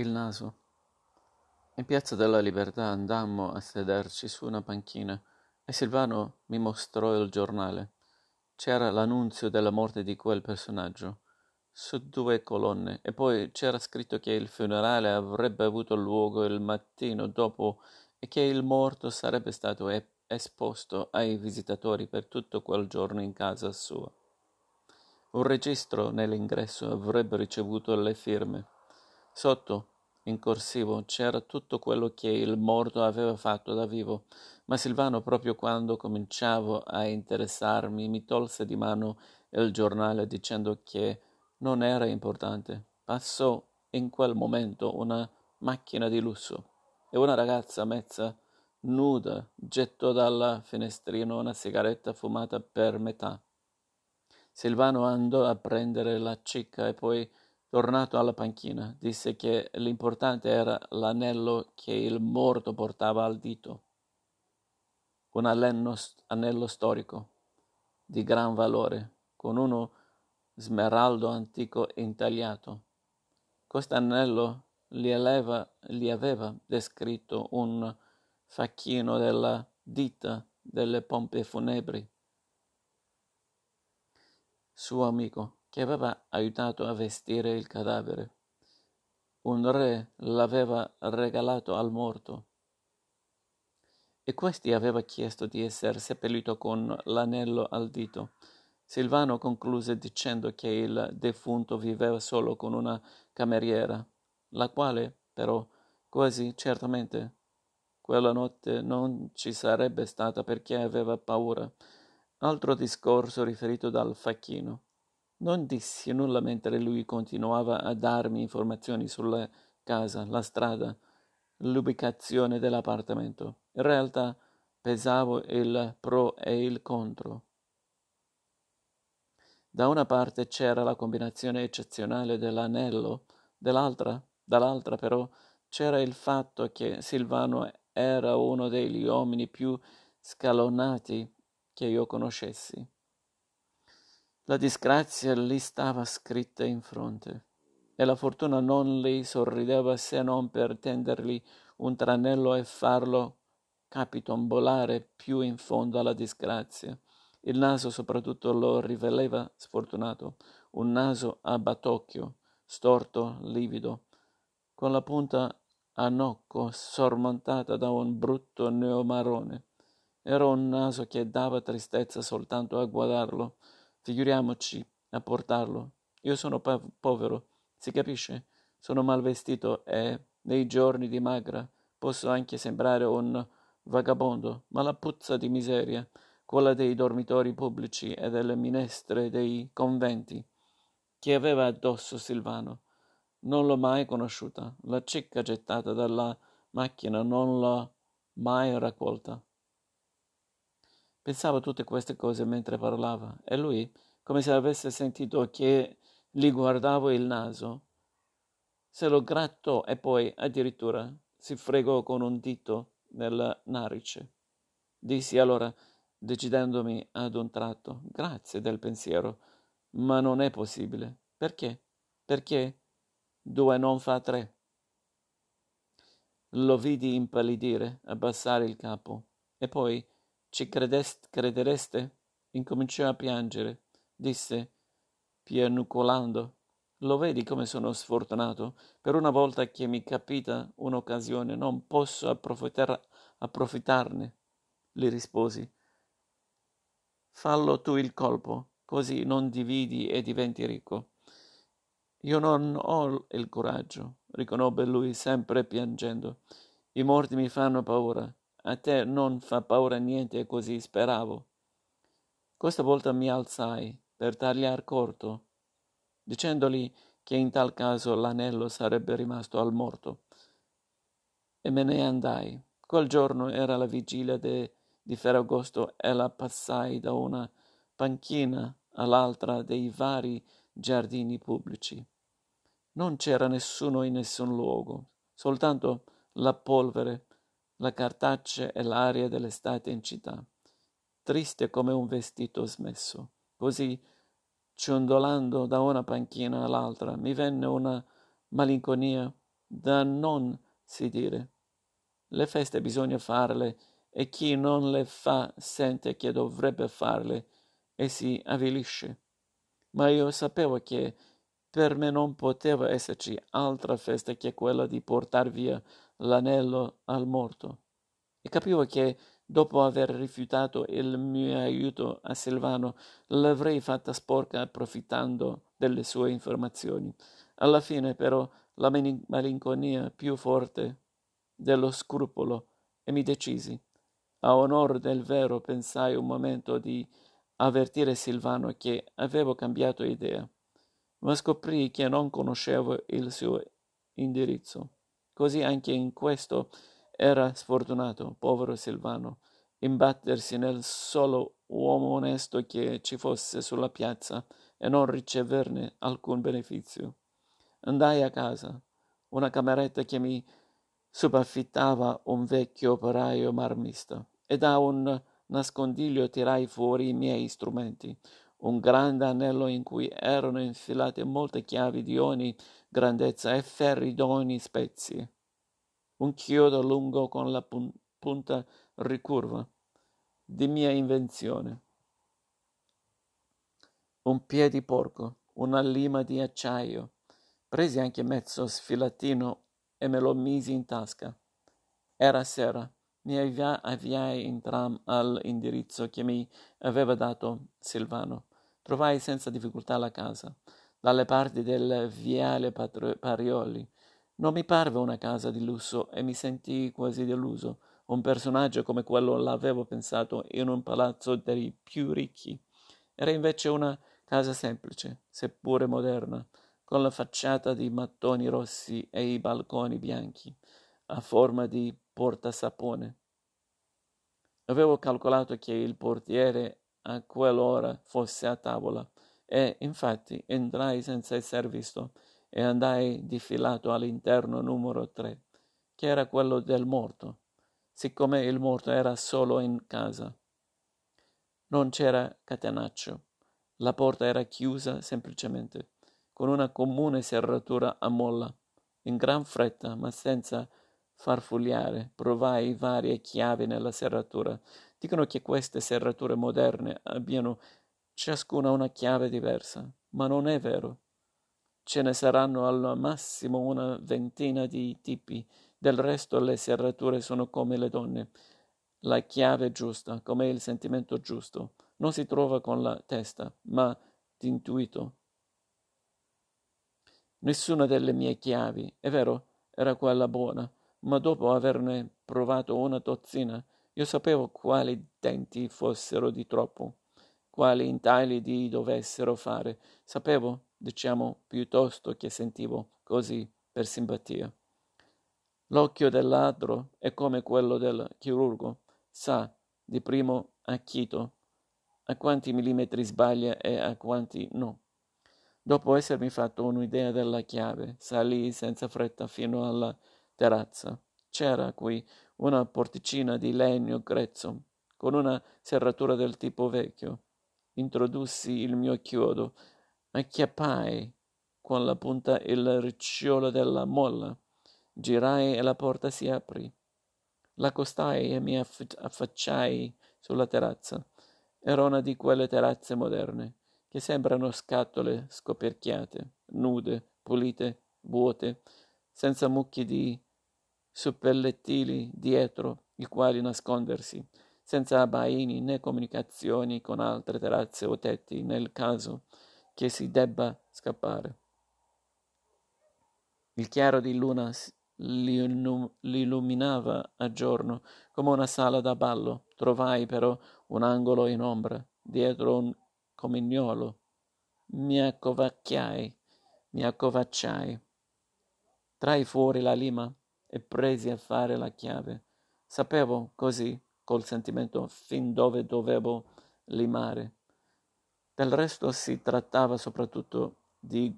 il naso. In piazza della Libertà andammo a sederci su una panchina e Silvano mi mostrò il giornale. C'era l'annunzio della morte di quel personaggio su due colonne e poi c'era scritto che il funerale avrebbe avuto luogo il mattino dopo e che il morto sarebbe stato esposto ai visitatori per tutto quel giorno in casa sua. Un registro nell'ingresso avrebbe ricevuto le firme. Sotto, in corsivo, c'era tutto quello che il morto aveva fatto da vivo, ma Silvano, proprio quando cominciavo a interessarmi, mi tolse di mano il giornale dicendo che non era importante. Passò in quel momento una macchina di lusso e una ragazza mezza nuda gettò dalla finestrino una sigaretta fumata per metà. Silvano andò a prendere la cicca e poi Tornato alla panchina, disse che l'importante era l'anello che il morto portava al dito. Un anello, anello storico di gran valore, con uno smeraldo antico intagliato. Quest'anello gli, eleva, gli aveva descritto un facchino della dita delle pompe funebri. Suo amico che aveva aiutato a vestire il cadavere. Un re l'aveva regalato al morto e questi aveva chiesto di essere seppellito con l'anello al dito. Silvano concluse dicendo che il defunto viveva solo con una cameriera, la quale, però, quasi certamente quella notte non ci sarebbe stata perché aveva paura. Altro discorso riferito dal facchino. Non dissi nulla mentre lui continuava a darmi informazioni sulla casa, la strada, l'ubicazione dell'appartamento. In realtà pesavo il pro e il contro. Da una parte c'era la combinazione eccezionale dell'anello, dall'altra, dall'altra però c'era il fatto che Silvano era uno degli uomini più scalonati che io conoscessi. La disgrazia gli stava scritta in fronte e la fortuna non gli sorrideva se non per tendergli un tranello e farlo capitombolare più in fondo alla disgrazia. Il naso soprattutto lo rivelava sfortunato, un naso a batocchio, storto, livido, con la punta a nocco sormontata da un brutto neomarone. Era un naso che dava tristezza soltanto a guardarlo, Figuriamoci a portarlo. Io sono po- povero, si capisce? Sono mal vestito e, nei giorni di magra, posso anche sembrare un vagabondo, ma la puzza di miseria, quella dei dormitori pubblici e delle minestre dei conventi, che aveva addosso Silvano, non l'ho mai conosciuta. La cicca gettata dalla macchina non l'ho mai raccolta. Pensavo tutte queste cose mentre parlava e lui, come se avesse sentito che gli guardavo il naso, se lo grattò e poi addirittura si fregò con un dito nella narice. Dissi allora, decidendomi ad un tratto, grazie del pensiero, ma non è possibile. Perché? Perché due non fa tre. Lo vidi impallidire, abbassare il capo e poi ci credereste? Incominciò a piangere. Disse, pianucolando. Lo vedi come sono sfortunato? Per una volta che mi capita un'occasione non posso approfittar- approfittarne. Gli risposi. Fallo tu il colpo, così non dividi e diventi ricco. Io non ho il coraggio, riconobbe lui sempre piangendo. I morti mi fanno paura. A te non fa paura niente così speravo. Questa volta mi alzai per tagliar corto, dicendogli che in tal caso l'anello sarebbe rimasto al morto. E me ne andai. Quel giorno era la vigilia de, di Ferragosto e la passai da una panchina all'altra dei vari giardini pubblici. Non c'era nessuno in nessun luogo, soltanto la polvere la cartaccia e l'aria dell'estate in città, triste come un vestito smesso. Così, ciondolando da una panchina all'altra, mi venne una malinconia da non si dire. Le feste bisogna farle e chi non le fa sente che dovrebbe farle e si avvilisce. Ma io sapevo che per me non poteva esserci altra festa che quella di portar via l'anello al morto. E capivo che dopo aver rifiutato il mio aiuto a Silvano l'avrei fatta sporca approfittando delle sue informazioni. Alla fine, però, la malinconia più forte dello scrupolo e mi decisi. A onor del vero pensai un momento di avvertire Silvano che avevo cambiato idea, ma scoprì che non conoscevo il suo indirizzo. Così anche in questo era sfortunato, povero Silvano, imbattersi nel solo uomo onesto che ci fosse sulla piazza e non riceverne alcun beneficio. Andai a casa, una cameretta che mi subaffittava un vecchio operaio marmista, e da un nascondiglio tirai fuori i miei strumenti, un grande anello in cui erano infilate molte chiavi di ogni grandezza e ferri d'ogni spezie, un chiodo lungo con la pun- punta ricurva, di mia invenzione, un piedi porco, una lima di acciaio, presi anche mezzo sfilatino e me lo misi in tasca. Era sera. Mi avvia- avviai in tram all'indirizzo che mi aveva dato Silvano. Trovai senza difficoltà la casa, dalle parti del viale Patri- Parioli. Non mi parve una casa di lusso e mi sentii quasi deluso. Un personaggio come quello l'avevo pensato in un palazzo dei più ricchi. Era invece una casa semplice, seppure moderna, con la facciata di mattoni rossi e i balconi bianchi, a forma di portasapone. Avevo calcolato che il portiere a quell'ora fosse a tavola e infatti entrai senza esser visto e andai difilato all'interno numero tre, che era quello del morto, siccome il morto era solo in casa. Non c'era catenaccio, la porta era chiusa semplicemente con una comune serratura a molla. In gran fretta, ma senza farfugliare, provai varie chiavi nella serratura. Dicono che queste serrature moderne abbiano ciascuna una chiave diversa, ma non è vero. Ce ne saranno al massimo una ventina di tipi, del resto le serrature sono come le donne. La chiave giusta, come il sentimento giusto, non si trova con la testa, ma d'intuito. Nessuna delle mie chiavi, è vero, era quella buona, ma dopo averne provato una dozzina, io sapevo quali denti fossero di troppo, quali intagli di dovessero fare. Sapevo, diciamo, piuttosto che sentivo, così, per simpatia. L'occhio del ladro è come quello del chirurgo, sa di primo acchito a quanti millimetri sbaglia e a quanti no. Dopo essermi fatto un'idea della chiave, salii senza fretta fino alla terrazza. C'era qui una porticina di legno grezzo, con una serratura del tipo vecchio. Introdussi il mio chiodo, acchiappai con la punta il ricciolo della molla, girai e la porta si aprì. L'accostai e mi affacciai sulla terrazza. Era una di quelle terrazze moderne che sembrano scatole scoperchiate, nude, pulite, vuote, senza mucchi di suppellettili dietro i quali nascondersi, senza abbaini né comunicazioni con altre terrazze o tetti nel caso che si debba scappare. Il chiaro di luna l'illuminava a giorno come una sala da ballo. Trovai però un angolo in ombra, dietro un comignolo. Mi accovacchiai, mi accovacciai. Trai fuori la lima e presi a fare la chiave. Sapevo così, col sentimento, fin dove dovevo limare. Del resto si trattava soprattutto di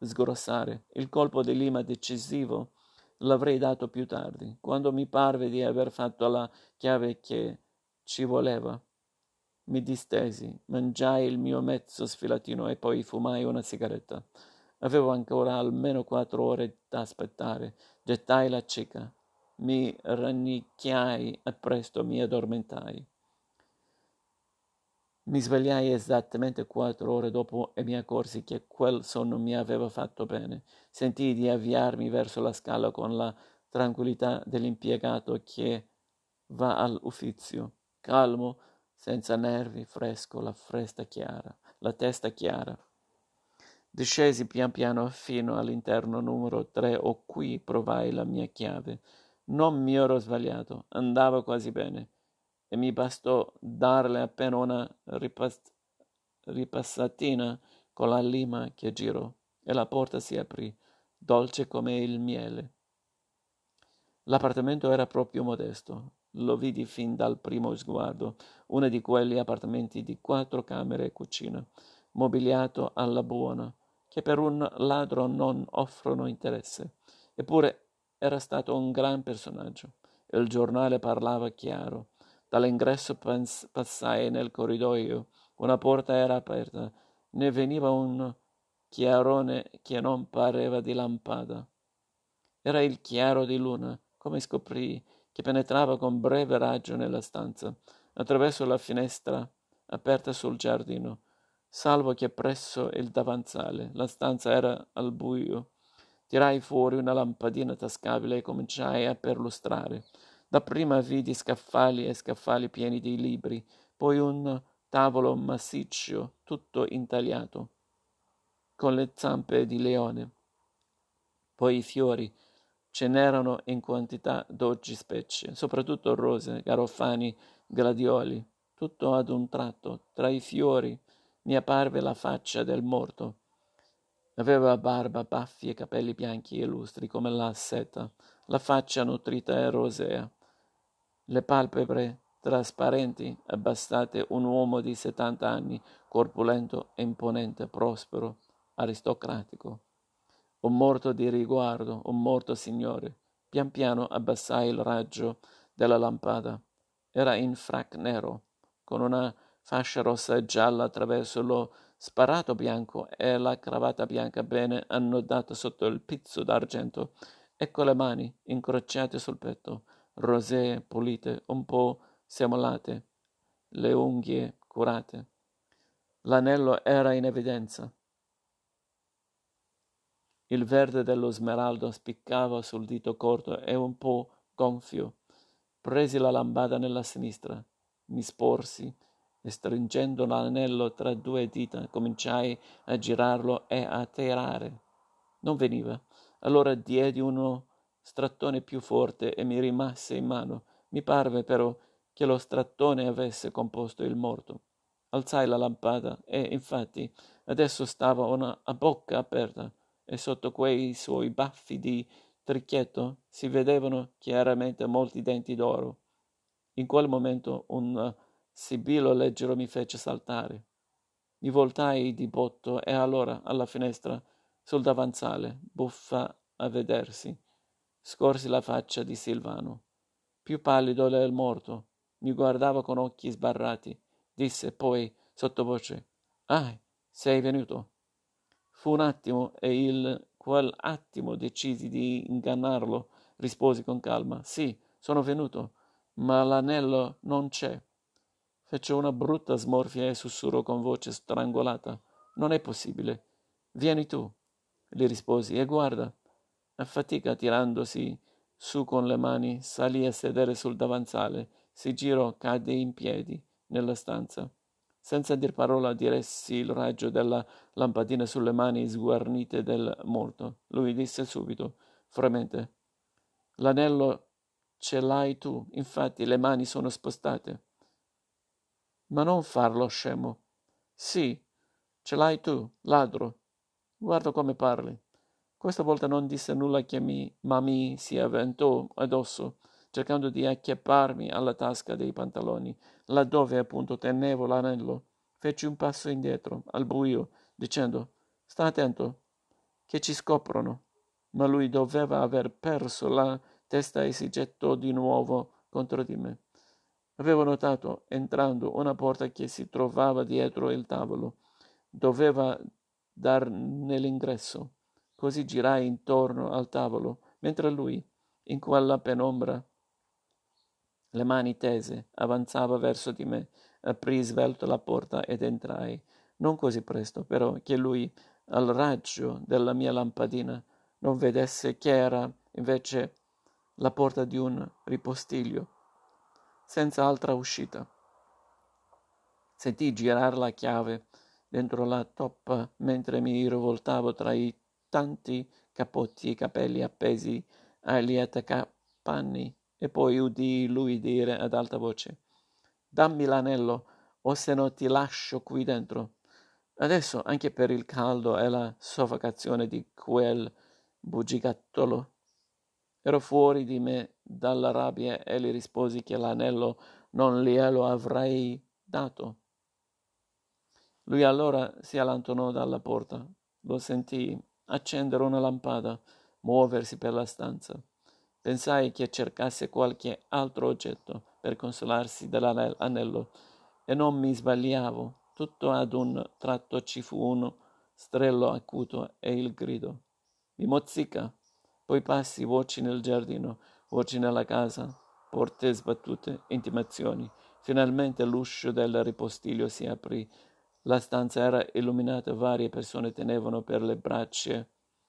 sgrossare. Il colpo di lima decisivo l'avrei dato più tardi, quando mi parve di aver fatto la chiave che ci voleva. Mi distesi, mangiai il mio mezzo sfilatino e poi fumai una sigaretta. Avevo ancora almeno quattro ore da aspettare. Gettai la cieca. Mi rannicchiai e presto mi addormentai. Mi svegliai esattamente quattro ore dopo e mi accorsi che quel sonno mi aveva fatto bene. Sentii di avviarmi verso la scala con la tranquillità dell'impiegato che va all'uffizio, calmo, senza nervi, fresco, la chiara, la testa chiara. Discesi pian piano fino all'interno numero tre o qui provai la mia chiave. Non mi ero sbagliato, andava quasi bene e mi bastò darle appena una ripass- ripassatina con la lima che girò e la porta si aprì, dolce come il miele. L'appartamento era proprio modesto, lo vidi fin dal primo sguardo, uno di quegli appartamenti di quattro camere e cucina, mobiliato alla buona, che per un ladro non offrono interesse. Eppure era stato un gran personaggio. Il giornale parlava chiaro. Dall'ingresso pens- passai nel corridoio. Una porta era aperta. Ne veniva un chiarone che non pareva di lampada. Era il chiaro di luna, come scoprì, che penetrava con breve raggio nella stanza, attraverso la finestra aperta sul giardino salvo che presso il davanzale la stanza era al buio. Tirai fuori una lampadina tascabile e cominciai a perlustrare. Dapprima vidi scaffali e scaffali pieni di libri, poi un tavolo massiccio, tutto intagliato, con le zampe di leone. Poi i fiori, ce n'erano in quantità d'oggi specie, soprattutto rose, garofani, gladioli. Tutto ad un tratto, tra i fiori, mi apparve la faccia del morto. Aveva barba, baffi e capelli bianchi e lustri come la seta, la faccia nutrita e rosea, le palpebre trasparenti, abbassate, un uomo di settanta anni, corpulento imponente, prospero, aristocratico. Un morto di riguardo, un morto signore. Pian piano abbassai il raggio della lampada. Era in frac nero, con una fascia rossa e gialla attraverso lo sparato bianco e la cravatta bianca bene annodata sotto il pizzo d'argento e con le mani incrociate sul petto, rosee, pulite, un po' semolate, le unghie curate. L'anello era in evidenza. Il verde dello smeraldo spiccava sul dito corto e un po' gonfio. Presi la lambada nella sinistra, mi sporsi e stringendo l'anello tra due dita cominciai a girarlo e a tirare. Non veniva. Allora diedi uno strattone più forte e mi rimase in mano. Mi parve però che lo strattone avesse composto il morto. Alzai la lampada e infatti adesso stava una a bocca aperta e sotto quei suoi baffi di tricchietto si vedevano chiaramente molti denti d'oro. In quel momento un Sibilo leggero mi fece saltare. Mi voltai di botto e allora, alla finestra, sul davanzale, buffa a vedersi, scorsi la faccia di Silvano. Più pallido del morto, mi guardava con occhi sbarrati. Disse poi, sottovoce, Ah, sei venuto. Fu un attimo e il quel attimo decisi di ingannarlo. Risposi con calma, Sì, sono venuto, ma l'anello non c'è. Fece una brutta smorfia e sussurrò con voce strangolata. Non è possibile. Vieni tu, gli risposi, e guarda. A fatica, tirandosi su con le mani, salì a sedere sul davanzale, si girò, cadde in piedi nella stanza. Senza dir parola diressi il raggio della lampadina sulle mani sguarnite del morto. Lui disse subito, fremente, L'anello ce l'hai tu, infatti le mani sono spostate ma non farlo scemo. Sì, ce l'hai tu, ladro. Guarda come parli. Questa volta non disse nulla che mi, ma mi si avventò addosso, cercando di acchiapparmi alla tasca dei pantaloni, laddove appunto tenevo l'anello. Feci un passo indietro, al buio, dicendo Sta attento, che ci scoprono. Ma lui doveva aver perso la testa e si gettò di nuovo contro di me. Avevo notato, entrando, una porta che si trovava dietro il tavolo. Doveva dar nell'ingresso. Così girai intorno al tavolo, mentre lui, in quella penombra, le mani tese, avanzava verso di me. Aprì svelto la porta ed entrai. Non così presto, però, che lui, al raggio della mia lampadina, non vedesse che era invece la porta di un ripostiglio, senza altra uscita. Sentii girare la chiave dentro la toppa mentre mi rivoltavo tra i tanti capotti e capelli appesi agli attaccapanni e poi udii lui dire ad alta voce dammi l'anello o se no ti lascio qui dentro. Adesso, anche per il caldo e la soffocazione di quel bugigattolo, ero fuori di me dalla rabbia e gli risposi che l'anello non glielo avrei dato. Lui allora si allontanò dalla porta. Lo sentii accendere una lampada, muoversi per la stanza. Pensai che cercasse qualche altro oggetto per consolarsi dell'anello e non mi sbagliavo. Tutto ad un tratto ci fu uno strello acuto e il grido. Mi mozzica. Poi passi, voci nel giardino, voci nella casa, porte sbattute, intimazioni. Finalmente l'uscio del ripostiglio si aprì. La stanza era illuminata, varie persone tenevano per le braccia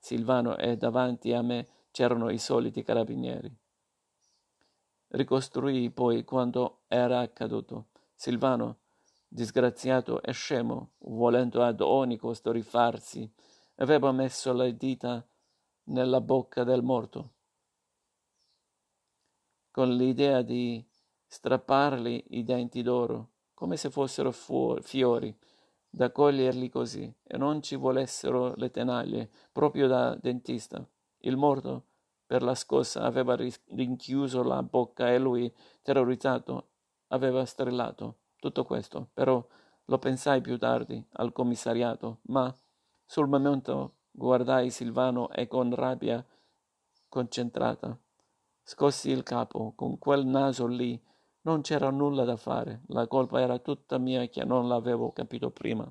Silvano e davanti a me c'erano i soliti carabinieri. Ricostruì poi quanto era accaduto. Silvano, disgraziato e scemo, volendo ad ogni costo rifarsi, aveva messo le dita nella bocca del morto, con l'idea di strappargli i denti d'oro, come se fossero fu- fiori, da coglierli così, e non ci volessero le tenaglie, proprio da dentista. Il morto, per la scossa, aveva rinchiuso la bocca e lui, terrorizzato, aveva strillato. Tutto questo, però, lo pensai più tardi, al commissariato, ma sul momento guardai Silvano e con rabbia concentrata scossi il capo. Con quel naso lì non c'era nulla da fare. La colpa era tutta mia che non l'avevo capito prima.